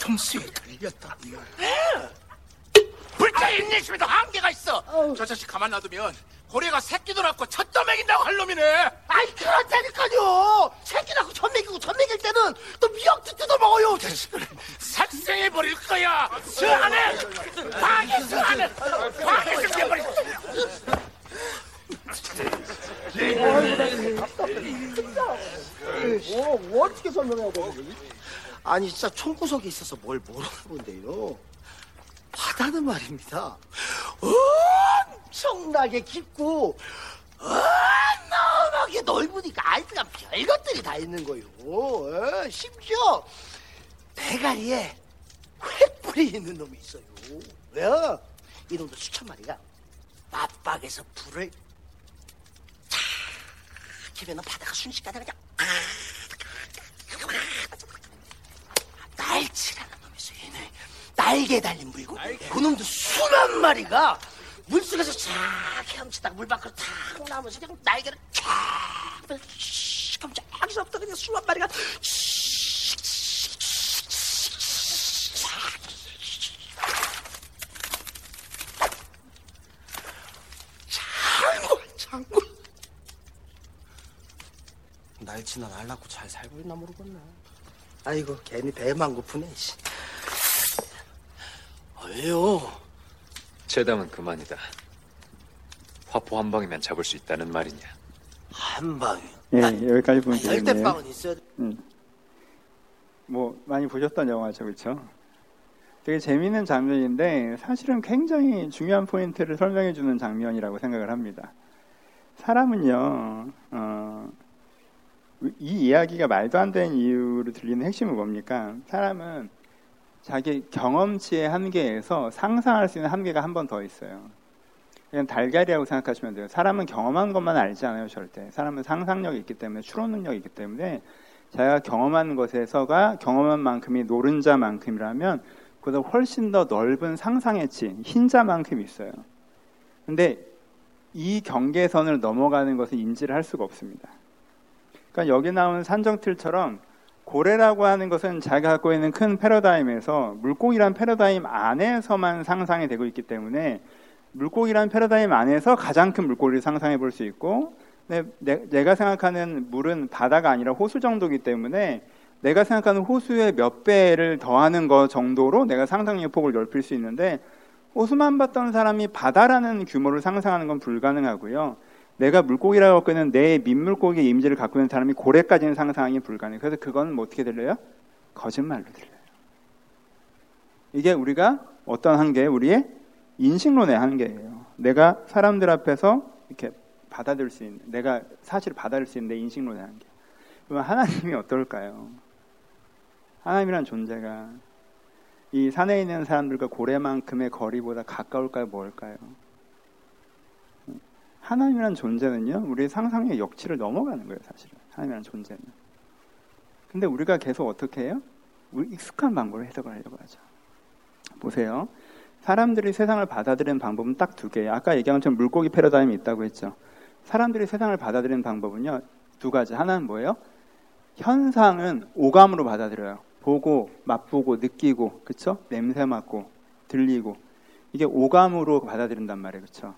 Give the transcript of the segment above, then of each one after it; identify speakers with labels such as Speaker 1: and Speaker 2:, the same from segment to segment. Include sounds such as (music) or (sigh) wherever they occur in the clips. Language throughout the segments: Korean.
Speaker 1: 뒤통수에 걸렸다. 불자의 인내심에도 한계가 있어. 저 자식 가만 놔두면 고래가 새끼도 낳고 젖도 먹인다고 할 놈이네.
Speaker 2: 아이 그렇다니까요. 새끼 낳고 젖 먹이고 젖 먹일 때는 또 미역도 뜯어 먹어요. 자식을.
Speaker 1: 삭생해 버릴 거야. 저 안에 방에 저 안에 방에 좀 해버릴 거야.
Speaker 2: 뭐, 뭐 어떻게 설명해야 되는 아니 진짜 총구석에 있어서 뭘 모르는 건데요. 바다는 말입니다. 엄청나게 깊고 어마어마하게 넓으니까 아이들가 별것들이 다 있는 거요. 어, 심지어 대가리에 횃불이 있는 놈이 있어요. 왜요? 이놈도 수천 마리가 맞박에서 불을 탁 키면은 바다가 순식간에 그냥 날치라는 놈이 있어요. 얘네 날개 달린 물고 그놈도 수만 마리가 물속에서 쫙 헤엄치다가 물 밖으로 탁 나오면서 그냥 날개를 쫙 깜짝이서부터 그냥 수만 마리가 날치나 날 낳고 잘 살고 있나 모르겠네 아이고 괜히 배만 고프네 씨. 왜요?
Speaker 3: 재담은 그만이다. 화포 한 방이면 잡을 수 있다는 말이냐?
Speaker 2: 한 방에
Speaker 4: 예, 여기까지 보면 되겠네요.
Speaker 2: 열대방은 있어야 돼.
Speaker 4: 뭐 많이 보셨던 영화죠, 그렇죠? 되게 재미있는 장면인데 사실은 굉장히 중요한 포인트를 설명해 주는 장면이라고 생각을 합니다. 사람은요, 어, 이 이야기가 말도 안 되는 이유로 들리는 핵심은 뭡니까? 사람은 자기 경험치의 한계에서 상상할 수 있는 한계가 한 번 더 있어요. 그냥 달걀이라고 생각하시면 돼요. 사람은 경험한 것만 알지 않아요, 절대. 사람은 상상력이 있기 때문에, 추론 능력이 있기 때문에, 자기가 경험한 것에서가 경험한 만큼이 노른자만큼이라면, 그보다 훨씬 더 넓은 상상의 치, 흰자만큼 있어요. 근데 이 경계선을 넘어가는 것은 인지를 할 수가 없습니다. 그러니까 여기 나오는 산정틀처럼 고래라고 하는 것은 자기가 갖고 있는 큰 패러다임에서 물고기란 패러다임 안에서만 상상이 되고 있기 때문에 물고기란 패러다임 안에서 가장 큰 물고기를 상상해 볼 수 있고 내, 가 생각하는 물은 바다가 아니라 호수 정도이기 때문에 내가 생각하는 호수의 몇 배를 더하는 것 정도로 내가 상상력의 폭을 넓힐 수 있는데 호수만 봤던 사람이 바다라는 규모를 상상하는 건 불가능하고요. 내가 물고기라고 갖고 있는 내 민물고기의 이미지를 갖고 있는 사람이 고래까지는 상상하기 불가능해요. 그래서 그건 뭐 어떻게 들려요? 거짓말로 들려요. 이게 우리가 어떤 한계, 우리의 인식론의 한계예요. 내가 사람들 앞에서 이렇게 받아들일 수 있는, 내가 사실 받아들일 수 있는 내 인식론의 한계. 그러면 하나님이 어떨까요? 하나님이란 존재가 이 산에 있는 사람들과 고래만큼의 거리보다 가까울까요? 뭘까요? 하나님이란 존재는요, 우리의 상상의 역치를 넘어가는 거예요, 사실은. 하나님이란 존재는. 근데 우리가 계속 어떻게 해요? 우리 익숙한 방법으로 해석을 하려고 하죠. 보세요. 사람들이 세상을 받아들이는 방법은 딱 두 개예요. 아까 얘기한 것처럼 물고기 패러다임이 있다고 했죠. 사람들이 세상을 받아들이는 방법은요, 두 가지. 하나는 뭐예요? 현상은 오감으로 받아들여요. 보고, 맛보고, 느끼고, 그쵸? 냄새 맡고, 들리고. 이게 오감으로 받아들인단 말이에요. 그쵸?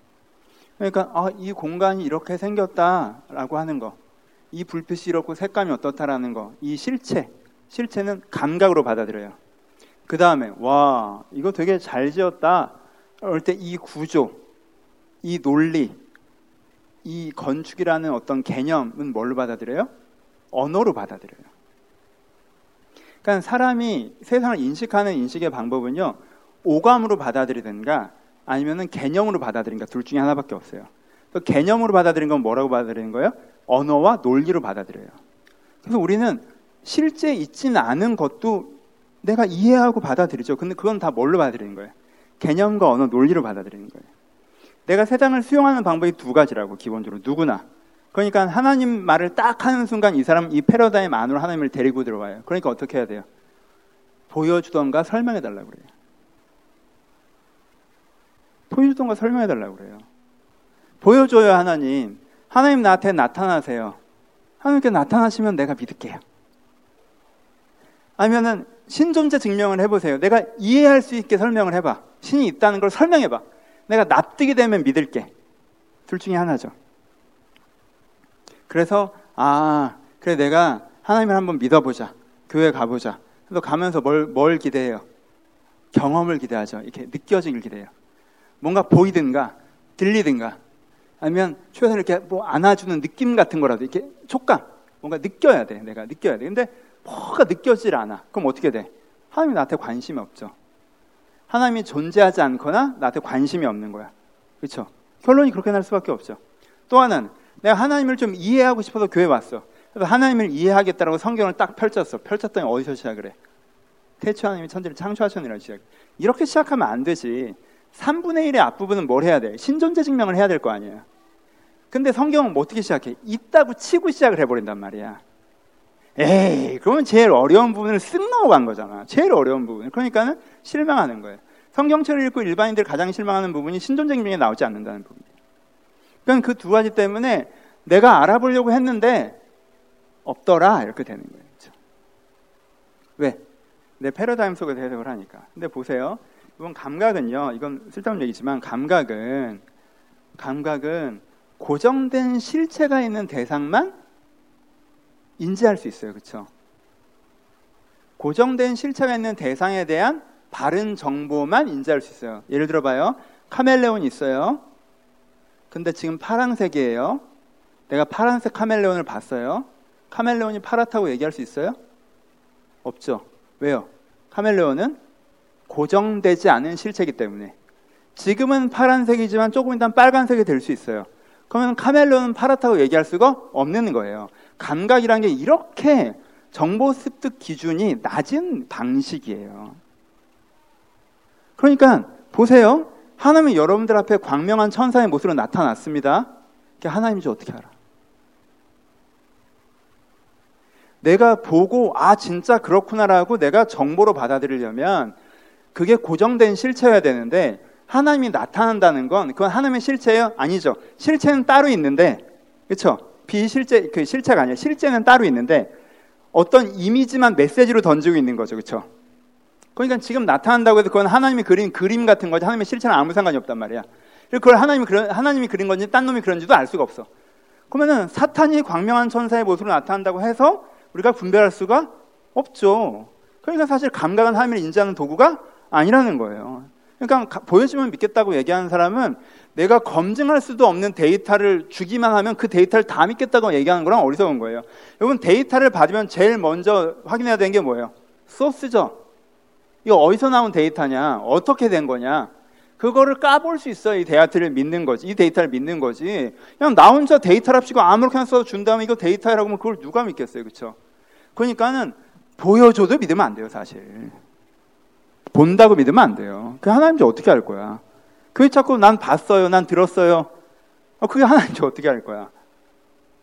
Speaker 4: 그러니까 아, 이 공간이 이렇게 생겼다라고 하는 거, 이 불빛이 이렇고 색감이 어떻다라는 거, 이 실체, 실체는 감각으로 받아들여요. 그 다음에 와 이거 되게 잘 지었다. 그럴 때 이 구조, 이 논리, 이 건축이라는 어떤 개념은 뭘로 받아들여요? 언어로 받아들여요. 그러니까 사람이 세상을 인식하는 인식의 방법은요, 오감으로 받아들이든가 아니면은 개념으로 받아들인가 둘 중에 하나밖에 없어요. 그 개념으로 받아들인 건 뭐라고 받아들이는 거예요? 언어와 논리로 받아들여요. 그래서 우리는 실제 있지는 않은 것도 내가 이해하고 받아들이죠. 근데 그건 다 뭘로 받아들이는 거예요? 개념과 언어, 논리로 받아들이는 거예요. 내가 세상을 수용하는 방법이 두 가지라고 기본적으로 누구나. 그러니까 하나님 말을 딱 하는 순간 이 사람 이 패러다임 안으로 하나님을 데리고 들어와요. 그러니까 어떻게 해야 돼요? 보여주던가 설명해 달라고 그래요. 보여주던가 설명해 달라고 그래요. 보여줘요, 하나님. 하나님 나한테 나타나세요. 하나님께 나타나시면 내가 믿을게요. 아니면은 신존재 증명을 해보세요. 내가 이해할 수 있게 설명을 해봐. 신이 있다는 걸 설명해봐. 내가 납득이 되면 믿을게. 둘 중에 하나죠. 그래서 아 그래 내가 하나님을 한번 믿어보자. 교회 가보자. 그래서 가면서 뭘, 뭘 기대해요? 경험을 기대하죠. 이렇게 느껴지길 기대해요. 뭔가 보이든가 들리든가 아니면 최소한 이렇게 뭐 안아주는 느낌 같은 거라도 이렇게 촉감 뭔가 느껴야 돼. 내가 느껴야 돼. 근데 뭐가 느껴지질 않아. 그럼 어떻게 돼? 하나님이 나한테 관심이 없죠. 하나님이 존재하지 않거나 나한테 관심이 없는 거야. 그렇죠? 결론이 그렇게 날 수밖에 없죠. 또 하나는 내가 하나님을 좀 이해하고 싶어서 교회 왔어. 그래서 하나님을 이해하겠다라고 성경을 딱 펼쳤어. 펼쳤더니 어디서 시작을 해? 태초 하나님이 천지를 창조하셨느라 시작. 이렇게 시작하면 안 되지. 3분의 1의 앞부분은 뭘 해야 돼? 신존재 증명을 해야 될 거 아니에요. 근데 성경은 뭐 어떻게 시작해? 있다고 치고 시작을 해버린단 말이야. 에이, 그러면 제일 어려운 부분을 쓱 넘어간 거잖아. 제일 어려운 부분. 그러니까는 실망하는 거예요. 성경책을 읽고 일반인들 가장 실망하는 부분이 신존재 증명에 나오지 않는다는 부분이에요. 그러니까 그 두 가지 때문에 내가 알아보려고 했는데 없더라 이렇게 되는 거예요. 왜? 내 패러다임 속에서 해석을 하니까. 근데 보세요. 이건 감각은요. 이건 쓸데없는 얘기지만 감각은 감각은 고정된 실체가 있는 대상만 인지할 수 있어요. 그렇죠? 고정된 실체가 있는 대상에 대한 바른 정보만 인지할 수 있어요. 예를 들어 봐요. 카멜레온이 있어요. 근데 지금 파란색이에요. 내가 파란색 카멜레온을 봤어요. 카멜레온이 파랗다고 얘기할 수 있어요? 없죠. 왜요? 카멜레온은 고정되지 않은 실체이기 때문에. 지금은 파란색이지만 조금 있다 빨간색이 될 수 있어요. 그러면 카멜레온은 파랗다고 얘기할 수가 없는 거예요. 감각이란 게 이렇게 정보 습득 기준이 낮은 방식이에요. 그러니까 보세요. 하나님이 여러분들 앞에 광명한 천사의 모습으로 나타났습니다. 하나님인지 어떻게 알아? 내가 보고 아 진짜 그렇구나라고 내가 정보로 받아들이려면 그게 고정된 실체여야 되는데 하나님이 나타난다는 건 그건 하나님의 실체예요? 아니죠. 실체는 따로 있는데 그렇죠? 비실제 그 실체가 아니에요. 실제는 따로 있는데 어떤 이미지만 메시지로 던지고 있는 거죠. 그렇죠? 그러니까 지금 나타난다고 해서 그건 하나님이 그린 그림 같은 거지 하나님의 실체는 아무 상관이 없단 말이야. 그걸 하나님이 그런 하나님이 그린 건지 딴 놈이 그런지도 알 수가 없어. 그러면은 사탄이 광명한 천사의 모습으로 나타난다고 해서 우리가 분별할 수가 없죠. 그러니까 사실 감각은 하나님을 인지하는 도구가 아니라는 거예요. 그러니까 보여주면 믿겠다고 얘기하는 사람은 내가 검증할 수도 없는 데이터를 주기만 하면 그 데이터를 다 믿겠다고 얘기하는 거랑 어리석은 거예요. 여러분 데이터를 받으면 제일 먼저 확인해야 되는 게 뭐예요? 소스죠. 이거 어디서 나온 데이터냐? 어떻게 된 거냐? 그거를 까볼 수 있어요. 이 데이터를 믿는 거지. 이 데이터를 믿는 거지. 그냥 나 혼자 데이터랍시고 아무렇게나 써서 준 다음에 이거 데이터라고 하면 그걸 누가 믿겠어요. 그렇죠? 그러니까는 보여줘도 믿으면 안 돼요, 사실. 본다고 믿으면 안 돼요. 그 하나님인지 어떻게 알 거야? 그게 자꾸 난 봤어요, 난 들었어요. 어, 그게 하나님인지 어떻게 알 거야?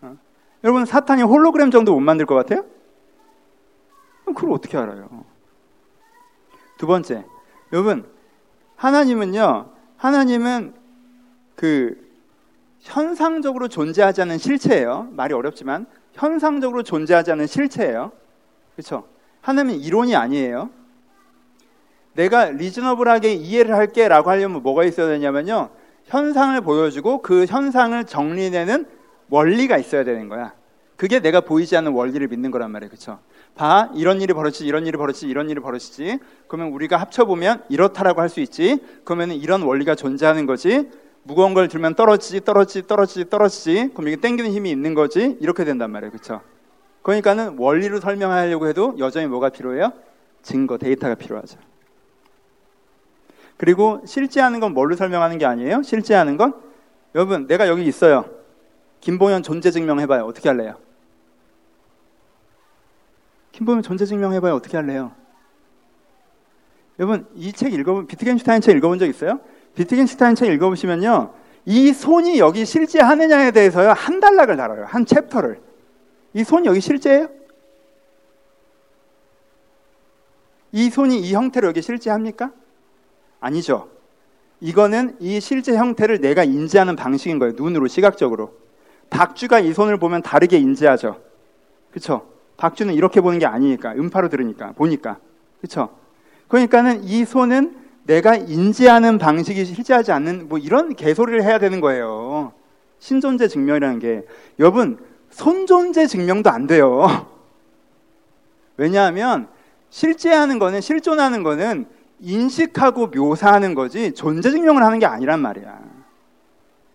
Speaker 4: 어? 여러분, 사탄이 홀로그램 정도 못 만들 것 같아요? 그걸 어떻게 알아요? 두 번째, 여러분, 하나님은요, 하나님은 그 현상적으로 존재하지 않는 실체예요. 말이 어렵지만 현상적으로 존재하지 않는 실체예요. 그렇죠? 하나님은 이론이 아니에요. 내가 리즈너블하게 이해를 할게라고 하려면 뭐가 있어야 되냐면요. 현상을 보여주고 그 현상을 정리내는 원리가 있어야 되는 거야. 그게 내가 보이지 않는 원리를 믿는 거란 말이에요. 그렇죠? 봐, 이런 일이 벌어지지, 이런 일이 벌어지지, 이런 일이 벌어지지. 그러면 우리가 합쳐 보면 이렇다라고 할 수 있지. 그러면 이런 원리가 존재하는 거지. 무거운 걸 들면 떨어지지, 떨어지지, 떨어지지, 떨어지지. 그럼 이게 땡기는 힘이 있는 거지. 이렇게 된단 말이에요. 그렇죠? 그러니까는 원리로 설명하려고 해도 여전히 뭐가 필요해요? 증거, 데이터가 필요하죠. 그리고 실제하는 건 뭘로 설명하는 게 아니에요? 실제하는 건 여러분 내가 여기 있어요. 김봉현 존재 증명 해봐요. 어떻게 할래요? 김봉현 존재 증명 해봐요. 어떻게 할래요? 여러분 이 책 읽어본 비트겐슈타인 책 읽어본 적 있어요? 비트겐슈타인 책 읽어보시면요. 이 손이 여기 실제하느냐에 대해서요 한 단락을 달아요. 한 챕터를. 이 손이 여기 실제예요? 이 손이 이 형태로 여기 실제합니까? 아니죠. 이거는 이 실제 형태를 내가 인지하는 방식인 거예요. 눈으로, 시각적으로. 박쥐가 이 손을 보면 다르게 인지하죠. 그쵸? 박쥐는 이렇게 보는 게 아니니까. 음파로 들으니까, 보니까. 그렇죠? 그러니까는 이 손은 내가 인지하는 방식이 실제하지 않는 뭐 이런 개소리를 해야 되는 거예요. 신존재 증명이라는 게 여러분 손존재 증명도 안 돼요. (laughs) 왜냐하면 실제하는 거는 실존하는 거는 인식하고 묘사하는 거지 존재 증명을 하는 게 아니란 말이야.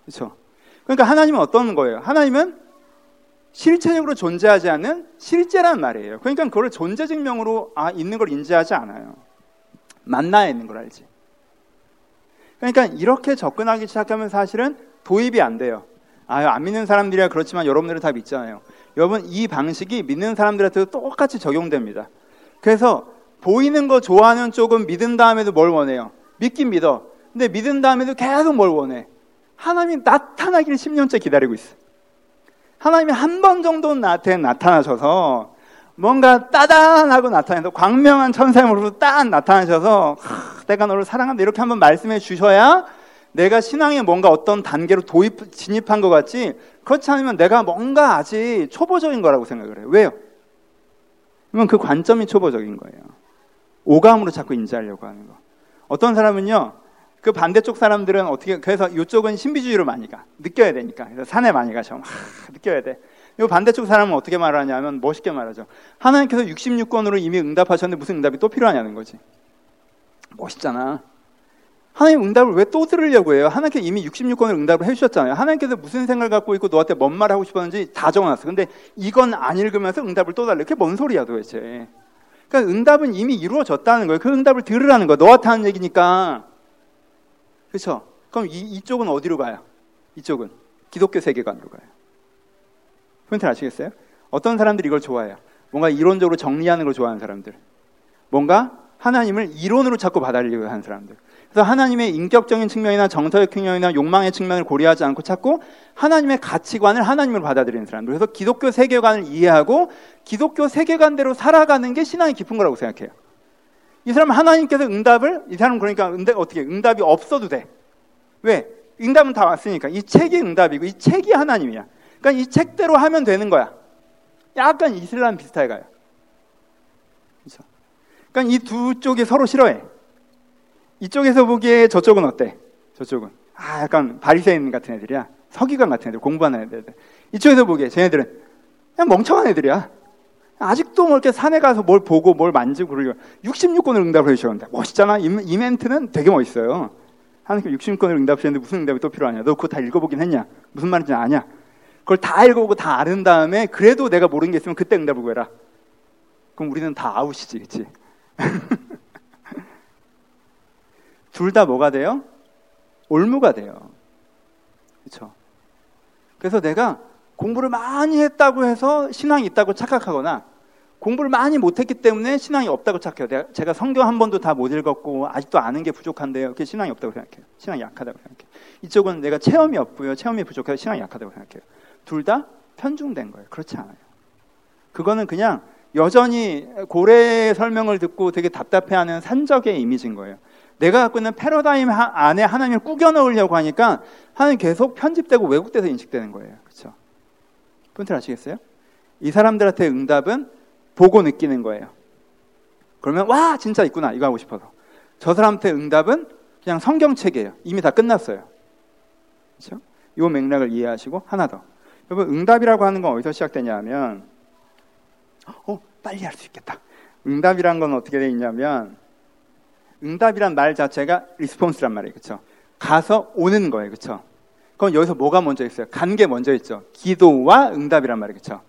Speaker 4: 그렇죠? 그러니까 하나님은 어떤 거예요? 하나님은 실체적으로 존재하지 않는 실제란 말이에요. 그러니까 그걸 존재 증명으로 아, 있는 걸 인지하지 않아요. 만나야 있는 걸 알지. 그러니까 이렇게 접근하기 시작하면 사실은 도입이 안 돼요. 아유, 안 믿는 사람들이야 그렇지만 여러분들은 다 믿잖아요. 여러분, 이 방식이 믿는 사람들한테도 똑같이 적용됩니다. 그래서 보이는 거 좋아하는 쪽은 믿은 다음에도 뭘 원해요? 믿긴 믿어. 근데 믿은 다음에도 계속 뭘 원해? 하나님이 나타나기를 10년째 기다리고 있어. 하나님이 한 번 정도는 나한테 나타나셔서 뭔가 따단하고 나타나서 광명한 천사의 모습으로 딱 나타나셔서 내가 너를 사랑한다 이렇게 한번 말씀해 주셔야 내가 신앙에 뭔가 어떤 단계로 도입 진입한 것 같지 그렇지 않으면 내가 뭔가 아직 초보적인 거라고 생각을 해요. 왜요? 그러면 그 관점이 초보적인 거예요. 오감으로 자꾸 인지하려고 하는 거. 어떤 사람은요, 그 반대쪽 사람들은 어떻게, 그래서 이쪽은 신비주의로 많이 가. 느껴야 되니까. 그래서 산에 많이 가셔. 막 느껴야 돼. 이 반대쪽 사람은 어떻게 말하냐면 멋있게 말하죠. 하나님께서 66권으로 이미 응답하셨는데 무슨 응답이 또 필요하냐는 거지. 멋있잖아. 하나님 응답을 왜 또 들으려고 해요? 하나님께서 이미 66권을 응답을 해주셨잖아요. 하나님께서 무슨 생각을 갖고 있고 너한테 뭔말 하고 싶었는지 다 적어놨어. 근데 이건 안 읽으면서 응답을 또 달래. 그게 뭔 소리야 도대체. 그러니까 응답은 이미 이루어졌다는 거예요. 그 응답을 들으라는 거예요. 너한테 하는 얘기니까. 그렇죠? 그럼 이, 이쪽은 어디로 가요? 이쪽은 기독교 세계관으로 가요. 포인트 아시겠어요? 어떤 사람들이 이걸 좋아해요. 뭔가 이론적으로 정리하는 걸 좋아하는 사람들. 뭔가 하나님을 이론으로 자꾸 받아들이려고 하는 사람들. 그래서 하나님의 인격적인 측면이나 정서적 측면이나 욕망의 측면을 고려하지 않고 찾고 하나님의 가치관을 하나님으로 받아들이는 사람들. 그래서 기독교 세계관을 이해하고 기독교 세계관대로 살아가는 게 신앙이 깊은 거라고 생각해요. 이 사람은 하나님께서 응답을 이 사람은 그러니까 응답 어떻게 응답이 없어도 돼. 왜? 응답은 다 왔으니까 이 책이 응답이고 이 책이 하나님이야. 그러니까 이 책대로 하면 되는 거야. 약간 이슬람 비슷하게 가요. 그렇죠? 그러니까 이 두 쪽이 서로 싫어해. 이쪽에서 보기에 저쪽은 어때? 저쪽은 아 약간 바리새인 같은 애들이야. 서기관 같은 애들, 공부하는 애들. 이쪽에서 보기에 쟤네들은 그냥 멍청한 애들이야. 아직도 뭐 이렇게 산에 가서 뭘 보고 뭘 만지고 그러려 66권을 응답을 해주셨는데 멋있잖아. 이, 이 멘트는 되게 멋있어요. 하나님께 66권을 응답하셨는데 무슨 응답이 또 필요하냐? 너 그거 다 읽어보긴 했냐? 무슨 말인지 아냐? 그걸 다 읽어보고 다 아는 다음에 그래도 내가 모르는 게 있으면 그때 응답을 구해라. 그럼 우리는 다 아웃이지, 그치? (laughs) 둘 다 뭐가 돼요? 올무가 돼요. 그렇죠? 그래서 내가 공부를 많이 했다고 해서 신앙이 있다고 착각하거나 공부를 많이 못했기 때문에 신앙이 없다고 착해요. 내가, 제가 성경 한 번도 다 못 읽었고 아직도 아는 게 부족한데요. 그게 신앙이 없다고 생각해요. 신앙이 약하다고 생각해요. 이쪽은 내가 체험이 없고요. 체험이 부족해서 신앙이 약하다고 생각해요. 둘 다 편중된 거예요. 그렇지 않아요. 그거는 그냥 여전히 고래 설명을 듣고 되게 답답해하는 산적의 이미지인 거예요. 내가 갖고 있는 패러다임 안에 하나님을 꾸겨 넣으려고 하니까 하나님 계속 편집되고 왜곡돼서 인식되는 거예요. 그렇죠? 포인트 아시겠어요? 이 사람들한테 응답은 보고 느끼는 거예요. 그러면 와 진짜 있구나 이거 하고 싶어서 저 사람한테 응답은 그냥 성경책이에요. 이미 다 끝났어요. 그렇죠? 이 맥락을 이해하시고 하나 더. 여러분 응답이라고 하는 건 어디서 시작되냐면 어 빨리 할 수 있겠다. 응답이란 건 어떻게 돼 있냐면 응답이란 말 자체가 리스폰스란 말이에요. 그렇죠? 가서 오는 거예요. 그렇죠? 그럼 여기서 뭐가 먼저 있어요? 간 게 먼저 있죠. 기도와 응답이란 말이에요. 그렇죠?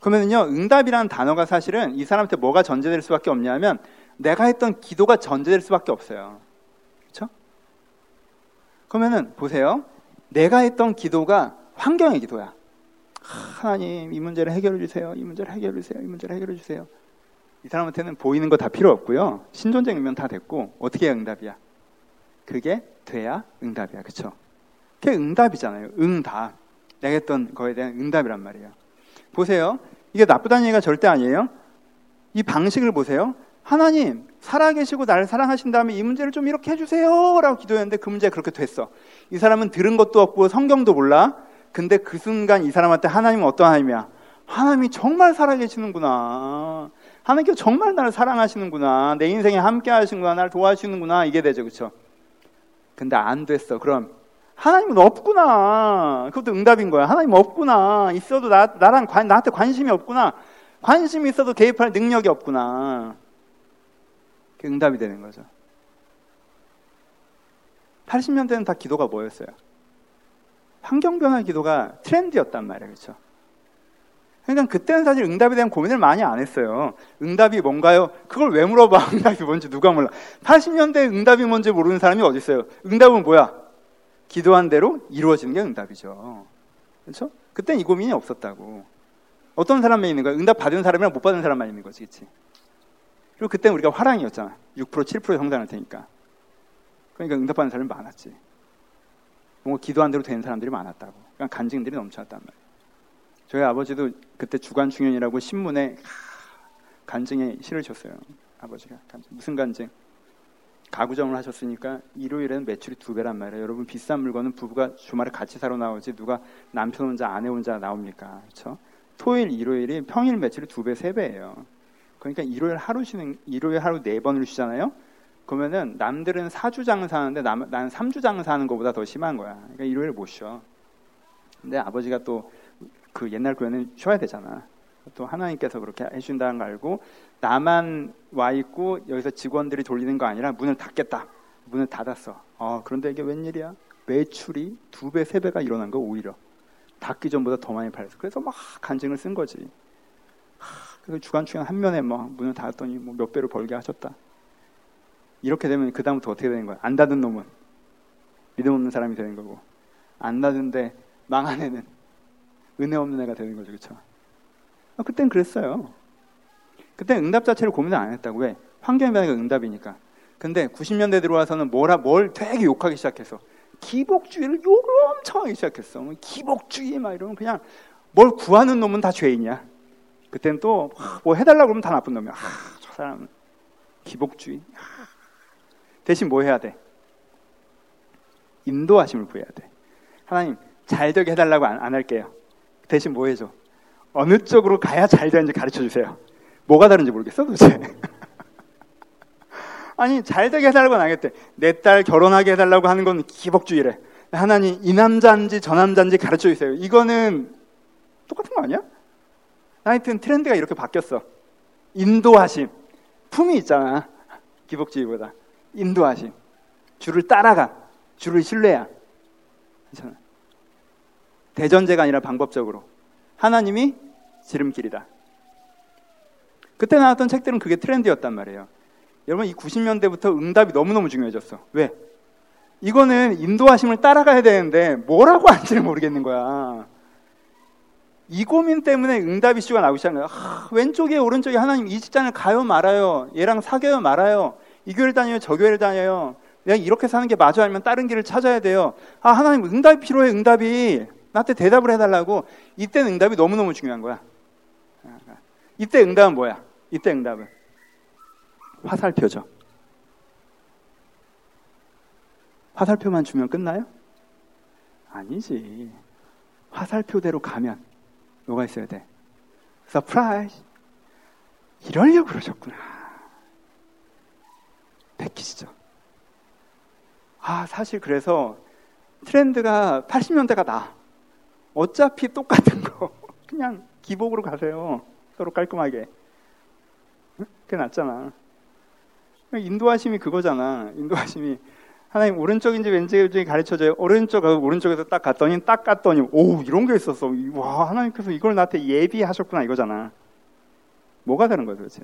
Speaker 4: 그러면요. 응답이라는 단어가 사실은 이 사람한테 뭐가 전제될 수밖에 없냐면 내가 했던 기도가 전제될 수밖에 없어요. 그렇죠? 그러면은 보세요. 내가 했던 기도가 환경의 기도야. 하나님 이 문제를 해결해 주세요. 이 문제를 해결해 주세요. 이 문제를 해결해 주세요. 이 사람한테는 보이는 거 다 필요 없고요. 신존적 이면 다 됐고 어떻게 해야 응답이야? 그게 돼야 응답이야. 그쵸? 그게 응답이잖아요. 응답. 내가 했던 거에 대한 응답이란 말이에요. 보세요. 이게 나쁘다는 얘기가 절대 아니에요. 이 방식을 보세요. 하나님, 살아계시고 나를 사랑하신 다음에 이 문제를 좀 이렇게 해주세요. 라고 기도했는데 그 문제가 그렇게 됐어. 이 사람은 들은 것도 없고 성경도 몰라. 근데 그 순간 이 사람한테 하나님은 어떤 하나님이야? 하나님이 정말 살아계시는구나. 하나님께서 정말 나를 사랑하시는구나. 내 인생에 함께 하시는구나. 나를 도와주시는구나. 이게 되죠. 그렇죠? 근데 안 됐어. 그럼 하나님은 없구나. 그것도 응답인 거야. 하나님 없구나. 있어도 나, 나랑 관, 나한테 관심이 없구나. 관심이 있어도 개입할 능력이 없구나. 그 응답이 되는 거죠. 80년대는 다 기도가 뭐였어요? 환경 변화 기도가 트렌드였단 말이에요. 그렇죠? 그러니까 그때는 사실 응답에 대한 고민을 많이 안 했어요. 응답이 뭔가요? 그걸 왜 물어봐? (laughs) 응답이 뭔지 누가 몰라. 80년대 응답이 뭔지 모르는 사람이 어디 있어요? 응답은 뭐야? 기도한 대로 이루어지는 게 응답이죠. 그렇죠? 그땐 이 고민이 없었다고. 어떤 사람만 있는 거야? 응답 받은 사람이랑 못 받은 사람만 있는 거지, 그렇지? 그리고 그때는 우리가 화랑이었잖아. 6% 7% 성장할 테니까. 그러니까 응답받는 사람이 많았지. 뭔가 기도한 대로 되는 사람들이 많았다고. 그러니까 간증들이 넘쳐났단 말이에요. 저희 아버지도 그때 주간 중년이라고 신문에 간증에 실을 줬어요. 아버지가. 무슨 간증? 가구점을 하셨으니까 일요일에는 매출이 두 배란 말이에요. 여러분 비싼 물건은 부부가 주말에 같이 사러 나오지 누가 남편 혼자 아내 혼자 나옵니까? 그렇죠? 토요일, 일요일이 평일 매출이 두 배, 세 배예요. 그러니까 일요일 하루 쉬는 일요일 하루 네 번을 쉬잖아요. 그러면은 남들은 4주 장사하는데 남, 난 3주 장사하는 것보다 더 심한 거야. 그러니까 일요일 못 쉬어. 근데 아버지가 또 그 옛날 교회는 쉬어야 되잖아. 또 하나님께서 그렇게 해준다는 걸 알고 나만 와 있고 여기서 직원들이 돌리는 거 아니라 문을 닫겠다. 문을 닫았어. 어, 그런데 이게 웬일이야? 매출이 두 배, 세 배가 일어난 거 오히려 닫기 전보다 더 많이 팔렸어. 그래서 막 간증을 쓴 거지. 그래서 주간 출연 한 면에 뭐 문을 닫았더니 뭐 몇 배로 벌게 하셨다. 이렇게 되면 그 다음부터 어떻게 되는 거야? 안 닫은 놈은 믿음 없는 사람이 되는 거고 안 닫은데 망한 애는 은혜 없는 애가 되는 거죠, 그렇죠? 아, 그땐 그랬어요. 그때 응답 자체를 고민을 안 했다고 왜? 환경의 변화가 응답이니까. 근데 90년대 들어와서는 뭐라 뭘 되게 욕하기 시작해서 기복주의를 욕을 엄청 하기 시작했어. 뭐 기복주의 막 이러면 그냥 뭘 구하는 놈은 다 죄인이야. 그땐 또 뭐 해달라고 그러면 다 나쁜 놈이야. 아, 저 사람은 기복주의. 대신 뭐 해야 돼? 인도하심을 구해야 돼. 하나님 잘 되게 해달라고 안, 안 할게요. 대신 뭐 해줘? 어느 쪽으로 가야 잘 되는지 가르쳐 주세요. 뭐가 다른지 모르겠어 도대체. (laughs) 아니 잘 되게 해달라고는 하겠대. 내 딸 결혼하게 해달라고 하는 건 기복주의래. 하나님 이 남자인지 저 남자인지 가르쳐 주세요. 이거는 똑같은 거 아니야? 하여튼 트렌드가 이렇게 바뀌었어. 인도하심. 품이 있잖아. 기복주의보다. 인도하심. 주를 따라가. 주를 신뢰야. 괜찮아. 대전제가 아니라 방법적으로. 하나님이 지름길이다. 그때 나왔던 책들은 그게 트렌드였단 말이에요. 여러분 이 90년대부터 응답이 너무너무 중요해졌어. 왜? 이거는 인도하심을 따라가야 되는데 뭐라고 하는지를 모르겠는 거야. 이 고민 때문에 응답 이슈가 나오기 거야. 아, 왼쪽에 오른쪽에 하나님 이 직장을 가요 말아요. 얘랑 사귀어요 말아요. 이 교회를 다녀요 저 교회를 다녀요. 내가 이렇게 사는 게 맞아 아니면 다른 길을 찾아야 돼요. 아 하나님 응답이 필요해 응답이. 나한테 대답을 해달라고. 이때는 응답이 너무너무 중요한 거야. 이때 응답은 뭐야? 이때 응답은 화살표죠. 화살표만 주면 끝나요? 아니지. 화살표대로 가면 뭐가 있어야 돼? surprise. 이러려고 그러셨구나. 패키지죠. 아, 사실 그래서 트렌드가 80년대가 나. 어차피 똑같은 거. (laughs) 그냥 기복으로 가세요. 서로 깔끔하게. 그게 낫잖아. 인도하심이 그거잖아. 인도하심이 하나님 오른쪽인지 왼쪽인지 가르쳐줘요. 오른쪽 오른쪽에서 딱 갔더니 딱 갔더니 오 이런 게 있었어. 와 하나님께서 이걸 나한테 예비하셨구나 이거잖아. 뭐가 다른 거야 도대체?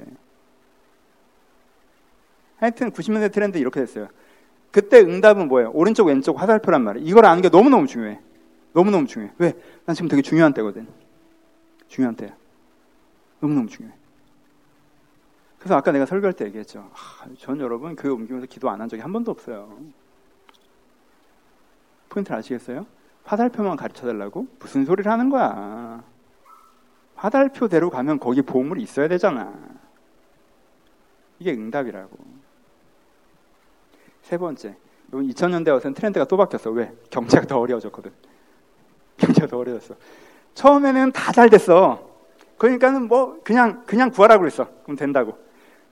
Speaker 4: 하여튼 90년대 트렌드 이렇게 됐어요. 그때 응답은 뭐예요? 오른쪽 왼쪽 화살표란 말이에요. 이걸 아는 게 너무너무 중요해. 너무너무 중요해. 왜? 난 지금 되게 중요한 때거든. 중요한 때야. 너무너무 중요해. 그래서 아까 내가 설교할 때 얘기했죠. 아, 전 여러분 교회 옮기면서 기도 안 한 적이 한 번도 없어요. 포인트를 아시겠어요? 화살표만 가르쳐 달라고? 무슨 소리를 하는 거야. 화살표대로 가면 거기 보물이 있어야 되잖아. 이게 응답이라고. 세 번째. 2000년대 와서는 트렌드가 또 바뀌었어. 왜? 경제가 더 어려워졌거든. 더 어려워졌어. 처음에는 다 잘 됐어. 그러니까는 뭐 그냥 그냥 구하라고 그랬어. 그럼 된다고.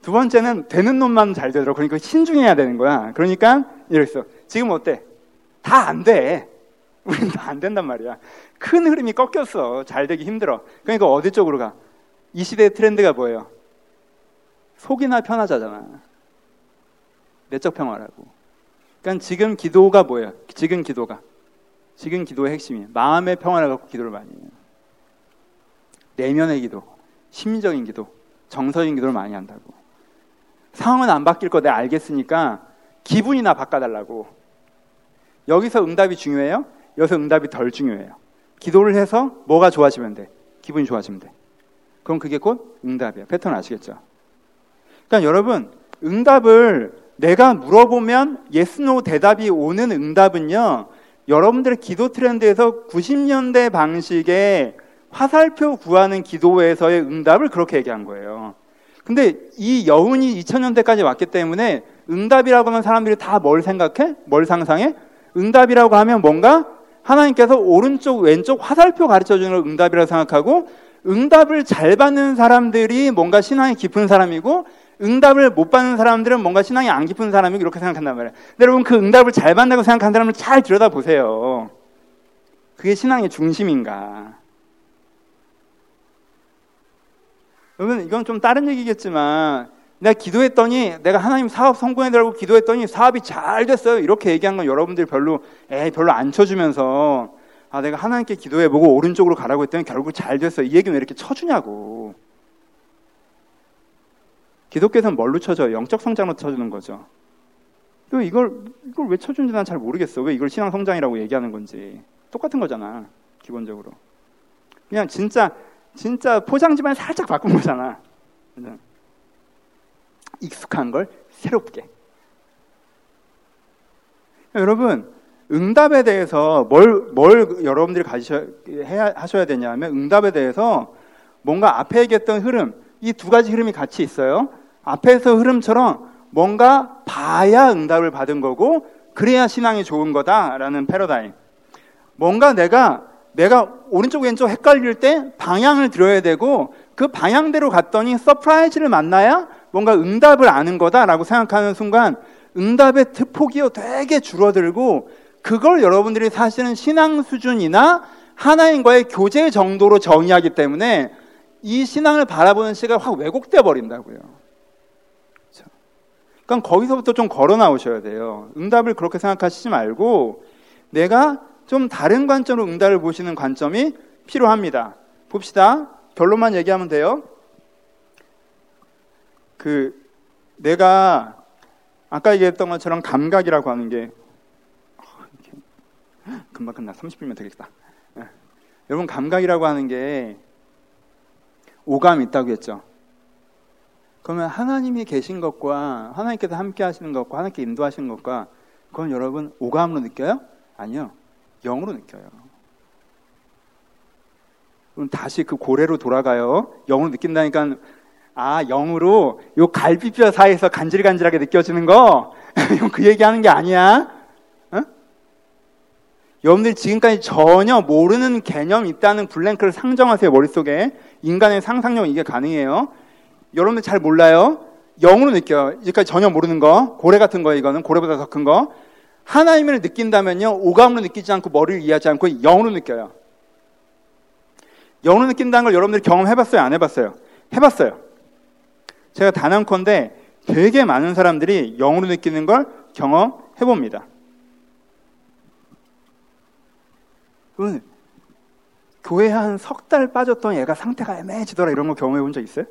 Speaker 4: 두 번째는 되는 놈만 잘 되더라고. 그러니까 신중해야 되는 거야. 그러니까 이랬어. 지금 어때? 다 안 돼. (laughs) 우린 다 안 된단 말이야. 큰 흐름이 꺾였어. 잘 되기 힘들어. 그러니까 어디 쪽으로 가? 이 시대의 트렌드가 뭐예요? 속이나 편하자잖아. 내적 평화라고. 그러니까 지금 기도가 뭐예요? 지금 기도가. 지금 기도의 핵심이 마음의 평화를 갖고 기도를 많이 해요. 내면의 기도, 심적인 기도, 정서적인 기도를 많이 한다고. 상황은 안 바뀔 거 내가 알겠으니까 기분이나 바꿔달라고. 여기서 응답이 중요해요? 여기서 응답이 덜 중요해요. 기도를 해서 뭐가 좋아지면 돼? 기분이 좋아지면 돼. 그럼 그게 곧 응답이에요. 패턴 아시겠죠? 그러니까 여러분, 응답을 내가 물어보면 yes no 대답이 오는 응답은요. 여러분들의 기도 트렌드에서 90년대 방식의 화살표 구하는 기도에서의 응답을 그렇게 얘기한 거예요. 근데 이 여운이 2000년대까지 왔기 때문에 응답이라고 하면 사람들이 다 뭘 생각해? 뭘 상상해? 응답이라고 하면 뭔가 하나님께서 오른쪽 왼쪽 화살표 가르쳐 주는 응답이라고 생각하고 응답을 잘 받는 사람들이 뭔가 신앙이 깊은 사람이고 응답을 못 받는 사람들은 뭔가 신앙이 안 깊은 사람이고 이렇게 생각한단 말이에요. 근데 여러분 그 응답을 잘 받는다고 생각하는 사람을 잘 들여다 보세요. 그게 신앙의 중심인가? 여러분 이건 좀 다른 얘기겠지만 내가 기도했더니 내가 하나님 사업 성공해달라고 기도했더니 사업이 잘 됐어요. 이렇게 얘기한 건 여러분들이 별로 에이 별로 안 쳐주면서 아 내가 하나님께 기도해보고 오른쪽으로 가라고 했더니 결국 잘 됐어요. 이 얘기는 왜 이렇게 쳐주냐고. 기독교에서는 뭘로 쳐줘요? 영적 성장으로 쳐주는 거죠. 또 이걸 이걸 왜 쳐주는지 난 잘 모르겠어. 왜 이걸 신앙 성장이라고 얘기하는 건지 똑같은 거잖아. 기본적으로 그냥 진짜 진짜 포장지만 살짝 바꾼 거잖아. 그냥 익숙한 걸 새롭게. 여러분 응답에 대해서 뭘, 뭘 여러분들이 가지셔야 하셔야 되냐면 응답에 대해서 뭔가 앞에 얘기했던 흐름 이 두 가지 흐름이 같이 있어요. 앞에서 흐름처럼 뭔가 봐야 응답을 받은 거고 그래야 신앙이 좋은 거다라는 패러다임. 뭔가 내가 내가 오른쪽 왼쪽 헷갈릴 때 방향을 들어야 되고 그 방향대로 갔더니 surprise를 만나야 뭔가 응답을 아는 거다라고 생각하는 순간 응답의 특폭이 되게 줄어들고 그걸 여러분들이 사실은 신앙 수준이나 하나님과의 교제 정도로 정의하기 때문에 이 신앙을 바라보는 시각이 확 왜곡돼 버린다고요. 그러니까 거기서부터 좀 걸어 나오셔야 돼요. 응답을 그렇게 생각하시지 말고 내가 좀 다른 관점으로 응답을 보시는 관점이 필요합니다. 봅시다. 결론만 얘기하면 돼요. 그 내가 아까 얘기했던 것처럼 감각이라고 하는 게 금방 끝나 30분이면 되겠다. 예. 여러분 감각이라고 하는 게 오감이 있다고 했죠. 그러면 하나님이 계신 것과 하나님께서 함께 하시는 것과 하나님께 인도하시는 것과 그건 여러분 오감으로 느껴요? 아니요. 영으로 느껴요. 그럼 다시 그 고래로 돌아가요. 영으로 느낀다니까 아 영으로 요 갈비뼈 사이에서 간질간질하게 느껴지는 거 (laughs) 그 얘기하는 게 아니야. 어? 여러분들 지금까지 전혀 모르는 개념 있다는 블랭크를 상정하세요 머릿속에 인간의 상상력 이게 가능해요. 여러분들 잘 몰라요. 영으로 느껴요. 지금까지 전혀 모르는 거 고래 같은 거 이거는 고래보다 더 큰 거. 하나님을 느낀다면요, 오감으로 느끼지 않고 머리를 이해하지 않고 영으로 느껴요. 영으로 느낀다는 걸 여러분들이 경험해봤어요? 안 해봤어요? 해봤어요. 제가 단언컨대 되게 많은 사람들이 영으로 느끼는 걸 경험해봅니다. 교회 한 석 달 빠졌던 얘가 상태가 애매해지더라 이런 거 경험해 본 적 있어요?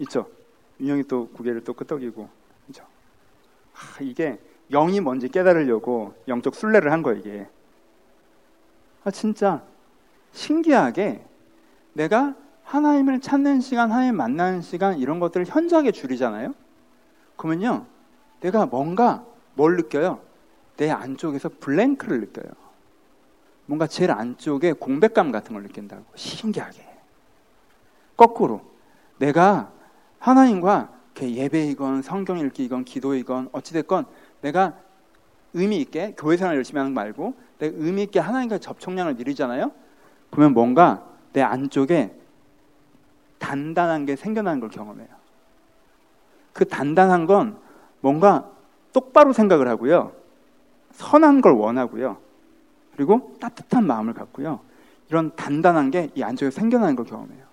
Speaker 4: 있죠. 윤영이 또 고개를 또 끄덕이고, 그죠? 아, 이게 영이 뭔지 깨달으려고 영적 순례를 한 거예요, 이게. 아, 진짜 신기하게 내가 하나님을 찾는 시간, 하나님 만나는 시간 이런 것들을 현저하게 줄이잖아요. 그러면요, 내가 뭔가 뭘 느껴요? 내 안쪽에서 블랭크를 느껴요. 뭔가 제일 안쪽에 공백감 같은 걸 느낀다고. 신기하게. 거꾸로 내가 하나님과 예배이건 성경 읽기이건 기도이건 어찌됐건 내가 의미 있게 교회 생활 열심히 하는 거 말고 내가 의미 있게 하나님과 접촉량을 누리잖아요. 그러면 뭔가 내 안쪽에 단단한 게 생겨나는 걸 경험해요. 그 단단한 건 뭔가 똑바로 생각을 하고요. 선한 걸 원하고요. 그리고 따뜻한 마음을 갖고요. 이런 단단한 게 이 안쪽에 생겨나는 걸 경험해요.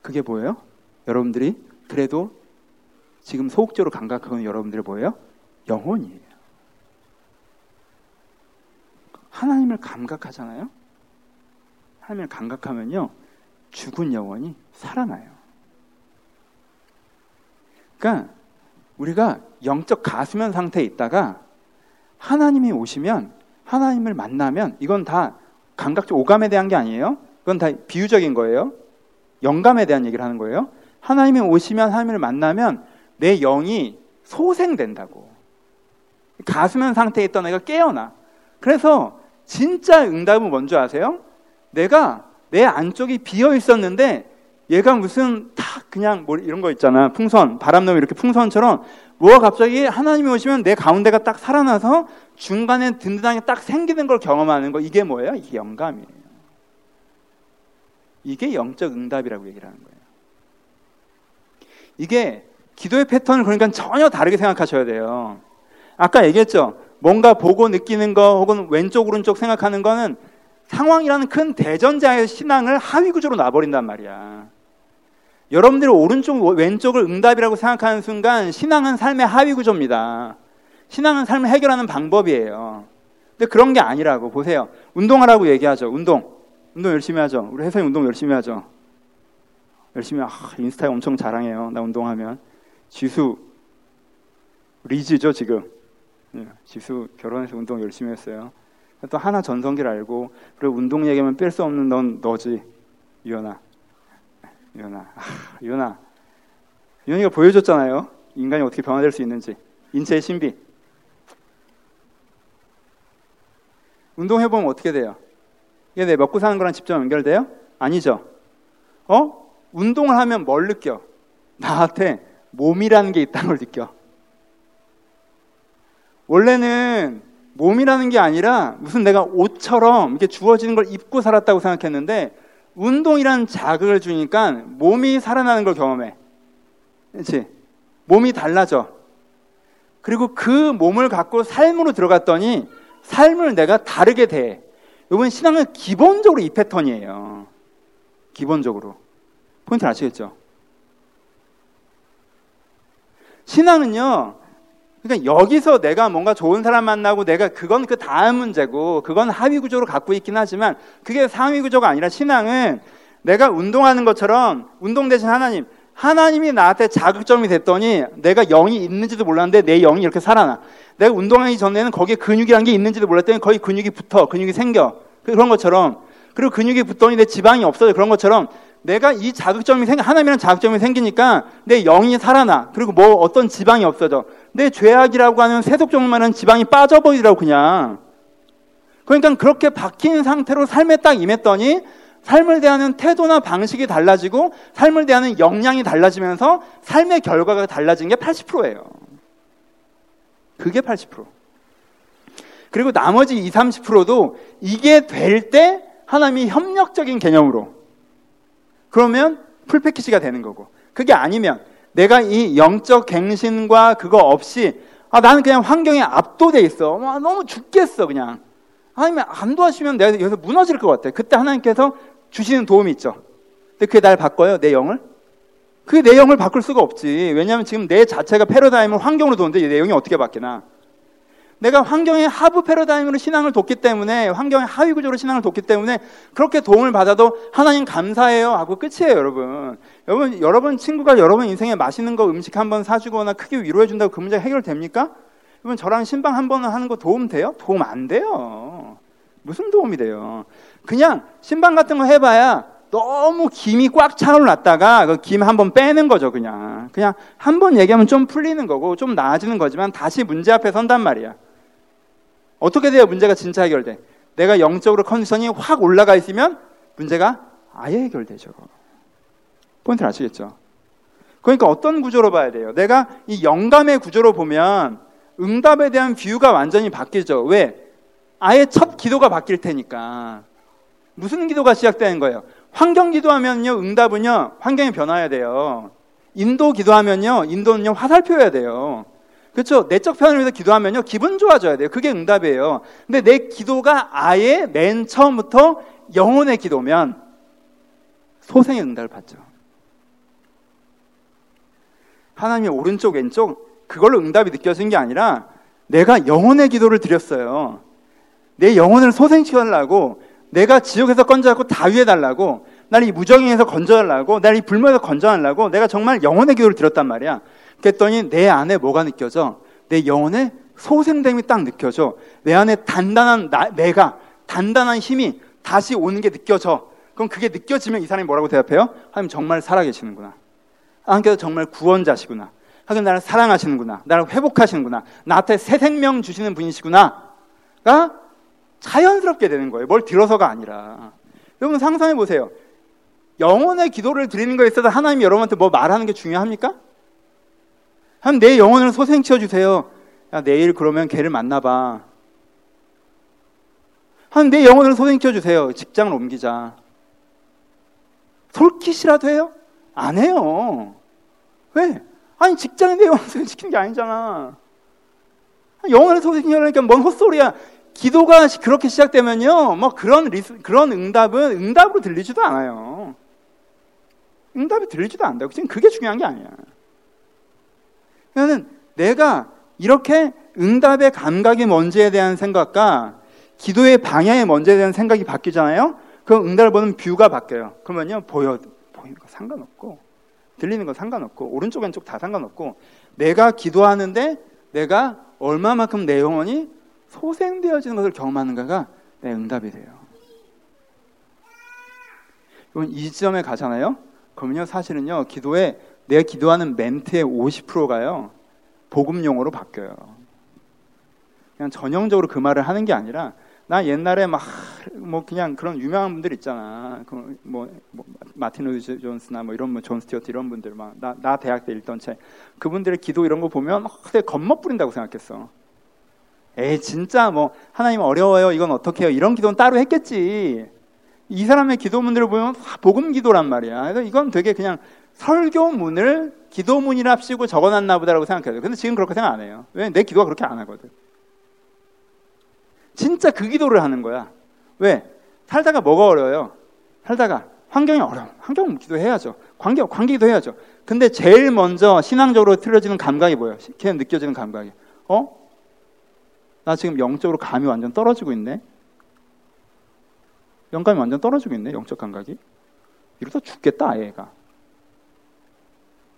Speaker 4: 그게 뭐예요? 여러분들이 그래도 지금 소극적으로 감각하는 여러분들이 뭐예요? 영혼이에요. 하나님을 감각하잖아요. 하나님을 감각하면요. 죽은 영혼이 살아나요. 그러니까 우리가 영적 가수면 상태에 있다가 하나님이 오시면 하나님을 만나면 이건 다 감각적 오감에 대한 게 아니에요. 그건 다 비유적인 거예요. 영감에 대한 얘기를 하는 거예요. 하나님이 오시면 하나님을 만나면 내 영이 소생된다고. 가수면 상태에 있던 애가 깨어나. 그래서 진짜 응답은 뭔지 아세요? 내가 내 안쪽이 비어 있었는데 얘가 무슨 탁 그냥 뭐 이런 거 있잖아. 풍선, 바람 넣으면 이렇게 풍선처럼 뭐가 갑자기 하나님이 오시면 내 가운데가 딱 살아나서 중간에 든든하게 딱 생기는 걸 경험하는 거 이게 뭐예요? 이게 영감이에요. 이게 영적 응답이라고 얘기를 하는 거예요. 이게 기도의 패턴을 그러니까 전혀 다르게 생각하셔야 돼요. 아까 얘기했죠. 뭔가 보고 느끼는 거 혹은 왼쪽 오른쪽 생각하는 거는 상황이라는 큰 대전자의 신앙을 하위 구조로 놔버린단 말이야. 여러분들이 오른쪽 왼쪽을 응답이라고 생각하는 순간 신앙은 삶의 하위 구조입니다. 신앙은 삶을 해결하는 방법이에요. 근데 그런 게 아니라고 보세요. 운동하라고 얘기하죠. 운동. 운동 열심히 하죠. 우리 회사에 운동 열심히 하죠. 열심히 아, 인스타에 엄청 자랑해요. 나 운동하면 지수 리즈죠 지금. 예, 지수 결혼해서 운동 열심히 했어요. 또 하나 전성기를 알고 그리고 운동 얘기하면 뺄 수 없는 넌 너지 유연아. 유연아. 아, 유연아. 유연이가 보여줬잖아요. 인간이 어떻게 변화될 수 있는지. 인체의 신비. 운동해보면 어떻게 돼요? 이게 내 먹고 사는 거랑 직접 연결돼요? 아니죠. 어? 운동을 하면 뭘 느껴? 나한테 몸이라는 게 있다는 걸 느껴. 원래는 몸이라는 게 아니라 무슨 내가 옷처럼 이렇게 주어지는 걸 입고 살았다고 생각했는데 운동이라는 자극을 주니까 몸이 살아나는 걸 경험해. 그렇지? 몸이 달라져. 그리고 그 몸을 갖고 삶으로 들어갔더니 삶을 내가 다르게 돼. 이번 신앙은 기본적으로 이 패턴이에요. 기본적으로. 포인트 아시겠죠? 신앙은요, 그러니까 여기서 내가 뭔가 좋은 사람 만나고 내가 그건 그 다음 문제고 그건 하위 구조로 갖고 있긴 하지만 그게 상위 구조가 아니라 신앙은 내가 운동하는 것처럼 운동 대신 하나님 하나님이 나한테 자극점이 됐더니 내가 영이 있는지도 몰랐는데 내 영이 이렇게 살아나. 내가 운동하기 전에는 거기에 근육이란 게 있는지도 몰랐더니 거기 근육이 붙어. 근육이 생겨. 그런 것처럼. 그리고 근육이 붙더니 내 지방이 없어져. 그런 것처럼 내가 이 자극점이 생 하나님이란 자극점이 생기니까 내 영이 살아나. 그리고 뭐 어떤 지방이 없어져. 내 죄악이라고 하는 세속종만은 지방이 빠져버리더라고 그냥. 그러니까 그렇게 박힌 상태로 삶에 딱 임했더니 삶을 대하는 태도나 방식이 달라지고 삶을 대하는 역량이 달라지면서 삶의 결과가 달라진 게 80%예요. 그게 80%. 그리고 나머지 20, 30%도 이게 될 때 하나님이 협력적인 개념으로 그러면 풀패키지가 되는 거고 그게 아니면 내가 이 영적 갱신과 그거 없이 아 나는 그냥 환경에 압도돼 있어. 와, 너무 죽겠어 그냥. 하나님 안 도와주시면 내가 여기서 무너질 것 같아. 그때 하나님께서 주시는 도움이 있죠. 근데 그게 날 바꿔요, 내 영을? 그게 내 영을 바꿀 수가 없지. 왜냐하면 지금 내 자체가 패러다임을 환경으로 도는데 내 영이 어떻게 바뀌나? 내가 환경의 하부 패러다임으로 신앙을 돕기 때문에 환경의 하위 구조로 신앙을 돕기 때문에 그렇게 도움을 받아도 하나님 감사해요 하고 끝이에요 여러분 여러분 여러분 친구가 여러분 인생에 맛있는 거 음식 한 번 사주거나 크게 위로해 준다고 그 문제 해결됩니까? 여러분 저랑 신방 한 번 하는 거 도움 돼요? 도움 안 돼요 무슨 도움이 돼요 그냥 신방 같은 거 해봐야 너무 김이 꽉 차올랐다가 그 김 한 번 빼는 거죠, 그냥. 그냥 한 번 얘기하면 좀 풀리는 거고 좀 나아지는 거지만 다시 문제 앞에 선단 말이야. 어떻게 돼야 문제가 진짜 해결돼? 내가 영적으로 컨디션이 확 올라가 있으면 문제가 아예 해결되죠. 포인트를 아시겠죠? 그러니까 어떤 구조로 봐야 돼요? 내가 이 영감의 구조로 보면 응답에 대한 뷰가 완전히 바뀌죠. 왜? 아예 첫 기도가 바뀔 테니까. 무슨 기도가 시작되는 거예요? 환경 기도하면요, 응답은요, 환경이 변화해야 돼요. 인도 기도하면요, 인도는요, 화살표여야 돼요. 그렇죠? 내적 편을 위해서 기도하면요, 기분 좋아져야 돼요. 그게 응답이에요. 근데 내 기도가 아예 맨 처음부터 영혼의 기도면 소생의 응답을 받죠. 하나님의 오른쪽, 왼쪽, 그걸로 응답이 느껴진 게 아니라 내가 영혼의 기도를 드렸어요. 내 영혼을 소생시켜달라고 내가 지옥에서 건져갖고 다위해 달라고 나를 이 무정행에서 건져달라고 나를 이 불모에서 건져달라고 내가 정말 영혼의 기도를 드렸단 말이야. 그랬더니 내 안에 뭐가 느껴져? 내 영혼의 소생됨이 딱 느껴져. 내 안에 단단한 나, 내가 단단한 힘이 다시 오는 게 느껴져. 그럼 그게 느껴지면 이 사람이 뭐라고 대답해요? 하나님 정말 살아계시는구나. 하나님께서 정말 구원자시구나. 하나님 나를 사랑하시는구나. 나를 회복하시는구나. 나한테 새 생명 주시는 분이시구나.가 자연스럽게 되는 거예요. 뭘 들어서가 아니라. 여러분 상상해 보세요. 영혼의 기도를 드리는 거에 있어서 하나님이 여러분한테 뭐 말하는 게 중요합니까? 한내 영혼을 소생시켜 주세요. 야, 내일 그러면 걔를 만나봐. 한내 영혼을 소생시켜 주세요. 직장을 옮기자. 솔깃이라도 해요? 안 해요. 왜? 아니, 직장에 내 영혼을 소생시키는 게 아니잖아. 영혼을 소생시키려니까 뭔 헛소리야. 기도가 그렇게 시작되면요, 뭐 그런 리스, 그런 응답은 응답으로 들리지도 않아요. 응답이 들리지도 않는다. 지금 그게 중요한 게 아니야. 내가 이렇게 응답의 감각이 뭔지에 대한 생각과 기도의 방향이 뭔지에 대한 생각이 바뀌잖아요. 그 응답을 보는 뷰가 바뀌어요. 그러면요, 보여, 보이는 거 상관없고, 들리는 거 상관없고, 오른쪽 왼쪽 다 상관없고, 내가 기도하는데 내가 얼마만큼 내 영혼이 소생되어지는 것을 경험하는가가 내 응답이 돼요. 이건 이 지점에 가잖아요. 그러면요, 사실은요, 기도에 내가 기도하는 멘트의 50%가요, 복음 용어로 바뀌어요. 그냥 전형적으로 그 말을 하는 게 아니라, 나 옛날에 막, 뭐, 그냥 그런 유명한 분들 있잖아. 그 뭐, 뭐, 마틴 로이드 존스나 뭐 이런 뭐, 존 스토트 이런 분들 막, 나, 나 대학 때 읽던 책. 그분들의 기도 이런 거 보면, 막, 되게 겉멋 부린다고 생각했어. 에이, 진짜 뭐, 하나님 어려워요. 이건 어떻게 해요? 이런 기도는 따로 했겠지. 이 사람의 기도문들을 보면 복음 기도란 말이야. 그래서 이건 되게 그냥 설교문을 기도문이랍시고 적어놨나 보다라고 생각해요. 근데 지금 그렇게 생각 안 해요. 왜? 내 기도가 그렇게 안 하거든. 진짜 그 기도를 하는 거야. 왜? 살다가 뭐가 어려워요? 살다가 환경이 어려워. 환경 기도해야죠. 관계, 관계 기도 해야죠. 근데 제일 먼저 신앙적으로 틀어지는 감각이 뭐예요? 걔 느껴지는 감각이. 어? 나 지금 영적으로 감이 완전 떨어지고 있네. 영감이 완전 떨어지고 있네. 영적 감각이. 이러다 죽겠다, 얘가.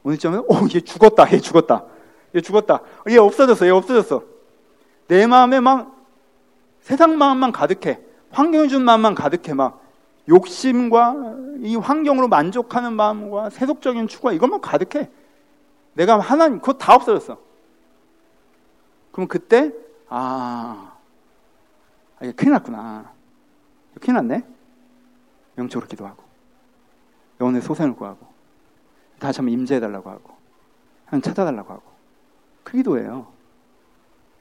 Speaker 4: 오늘 점에, 오, 얘 죽었다, 얘 죽었다. 얘 죽었다. 얘 없어졌어, 얘 없어졌어. 내 마음에 막 세상 마음만 가득해. 환경이 준 마음만 가득해. 막 욕심과 이 환경으로 만족하는 마음과 세속적인 추구와 이것만 가득해. 내가 하나님, 그거 다 없어졌어. 그럼 그때 아, 아, 이게 큰일 났구나. 큰일 났네? 영적으로 기도하고, 영혼의 소생을 구하고, 다시 한번 임재해달라고 하고, 하나님 찾아달라고 하고. 그 기도예요.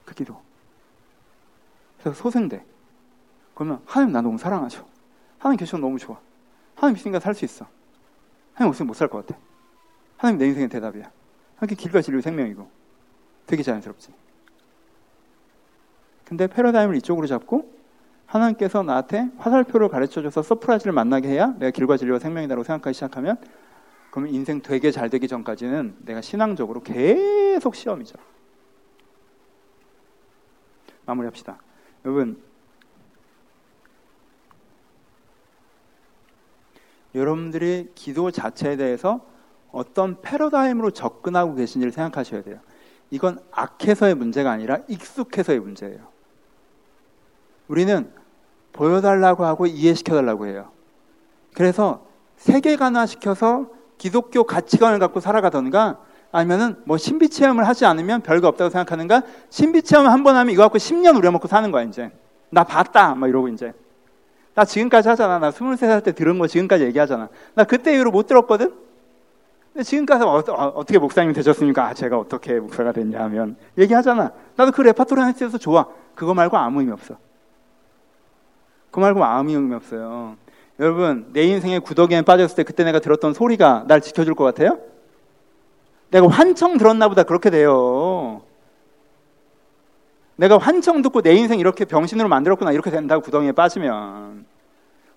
Speaker 4: 그 기도. 그래서 소생돼. 그러면 하나님 나 너무 사랑하죠. 하나님 계시면 너무 좋아. 하나님 있으니까 살 수 있어. 하나님 없으면 못 살 것 같아. 하나님 내 인생의 대답이야. 하나님 길과 진리의 생명이고 되게 자연스럽지. 근데 패러다임을 이쪽으로 잡고 하나님께서 나한테 화살표를 가르쳐줘서 surprise를 만나게 해야 내가 길과 진리와 생명이다라고 생각하기 시작하면 그러면 인생 되게 잘 되기 전까지는 내가 신앙적으로 계속 시험이죠. 마무리합시다. 여러분, 여러분들이 기도 자체에 대해서 어떤 패러다임으로 접근하고 계신지를 생각하셔야 돼요. 이건 악해서의 문제가 아니라 익숙해서의 문제예요. 우리는 보여달라고 하고 이해시켜달라고 해요. 그래서 세계관화 시켜서 기독교 가치관을 갖고 살아가던가 아니면은 뭐 신비 체험을 하지 않으면 별거 없다고 생각하는가? 신비 체험 한 번 하면 이거 갖고 10년 우려먹고 사는 거야 이제. 나 봤다 막 이러고 이제. 나 지금까지 하잖아. 나 23살 때 들은 거 지금까지 얘기하잖아. 나 그때 이후로 못 들었거든? 근데 지금까지 어, 어 떻게 목사님이 되셨습니까? 아, 제가 어떻게 목사가 됐냐 하면 얘기하잖아. 나도 그 레파토리 하나에서 좋아. 그거 말고 아무 의미 없어. 그 말고 아무 의미 없어요. 여러분, 내 인생의 구더기에 빠졌을 때 그때 내가 들었던 소리가 날 지켜줄 것 같아요? 내가 환청 들었나 보다 그렇게 돼요. 내가 환청 듣고 내 인생 이렇게 병신으로 만들었구나 이렇게 된다고 구덩이에 빠지면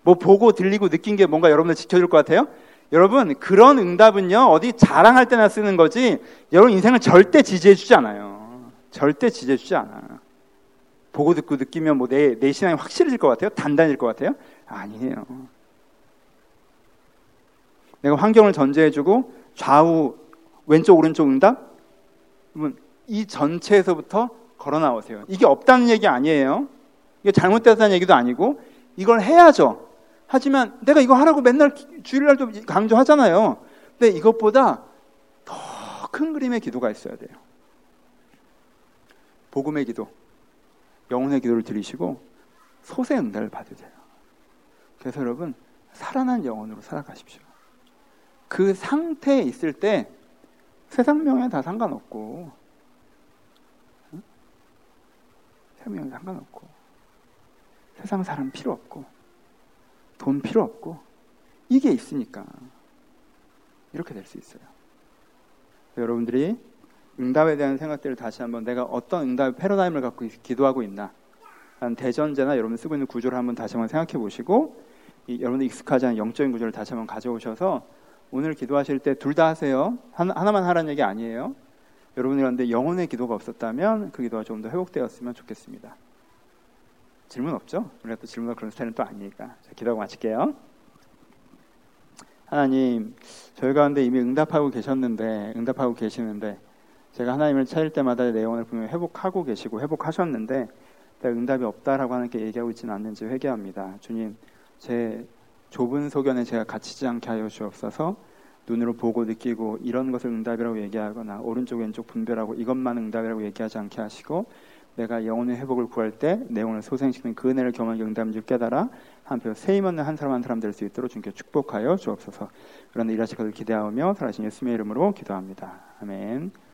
Speaker 4: 뭐 보고 들리고 느낀 게 뭔가 여러분들 지켜줄 것 같아요? 여러분 그런 응답은요 어디 자랑할 때나 쓰는 거지 여러분 인생을 절대 지지해주지 않아요. 절대 지지해주지 않아. 보고 듣고 느끼면 뭐 내 내 신앙이 확실해질 것 같아요? 단단해질 것 같아요? 아니에요. 내가 환경을 전제해주고 좌우 왼쪽 오른쪽 응답? 이 전체에서부터 걸어 나오세요. 이게 없다는 얘기 아니에요. 이게 잘못됐다는 얘기도 아니고 이걸 해야죠. 하지만 내가 이거 하라고 맨날 주일날도 강조하잖아요. 근데 이것보다 더 큰 그림의 기도가 있어야 돼요. 복음의 기도, 영혼의 기도를 드리시고 소세 응답을 받으세요. 그래서 여러분 살아난 영혼으로 살아가십시오. 그 상태에 있을 때 세상 명예 다 상관없고 세상 명예 상관없고 세상 사람 필요 없고 돈 필요 없고 이게 있으니까 이렇게 될 수 있어요. 여러분들이 응답에 대한 생각들을 다시 한번 내가 어떤 응답 패러다임을 갖고 기도하고 있나 한 대전제나 여러분 쓰고 있는 구조를 한번 다시 한번 생각해 보시고 이, 여러분들 익숙하지 않은 영적인 구조를 다시 한번 가져오셔서 오늘 기도하실 때 둘 다 하세요. 하나, 만 하라는 얘기 아니에요. 그런데 영혼의 기도가 없었다면 그 기도가 좀 더 회복되었으면 좋겠습니다. 질문 없죠? 우리가 또 질문할 그런 스타일은 또 아니니까. 자, 기도하고 마칠게요. 하나님, 저희 가운데 이미 응답하고 계셨는데, 응답하고 계시는데, 제가 하나님을 찾을 때마다 내 영혼을 분명히 회복하고 계시고 회복하셨는데, 응답이 없다라고 하나님께 얘기하고 있지는 않는지 회개합니다. 주님, 제 좁은 소견에 제가 갇히지 않게 하여 주옵소서. 눈으로 보고 느끼고 이런 것을 응답이라고 얘기하거나 오른쪽 왼쪽 분별하고 이것만 응답이라고 얘기하지 않게 하시고 내가 영혼의 회복을 구할 때 내용을 소생시키는 그 은혜를 경험하게 응답인지 깨달아 한편 세임 없는 한 사람 한 사람 될 수 있도록 주님께 축복하여 주옵소서. 그런 일하실 것을 기대하며 살아신 예수님의 이름으로 기도합니다. 아멘.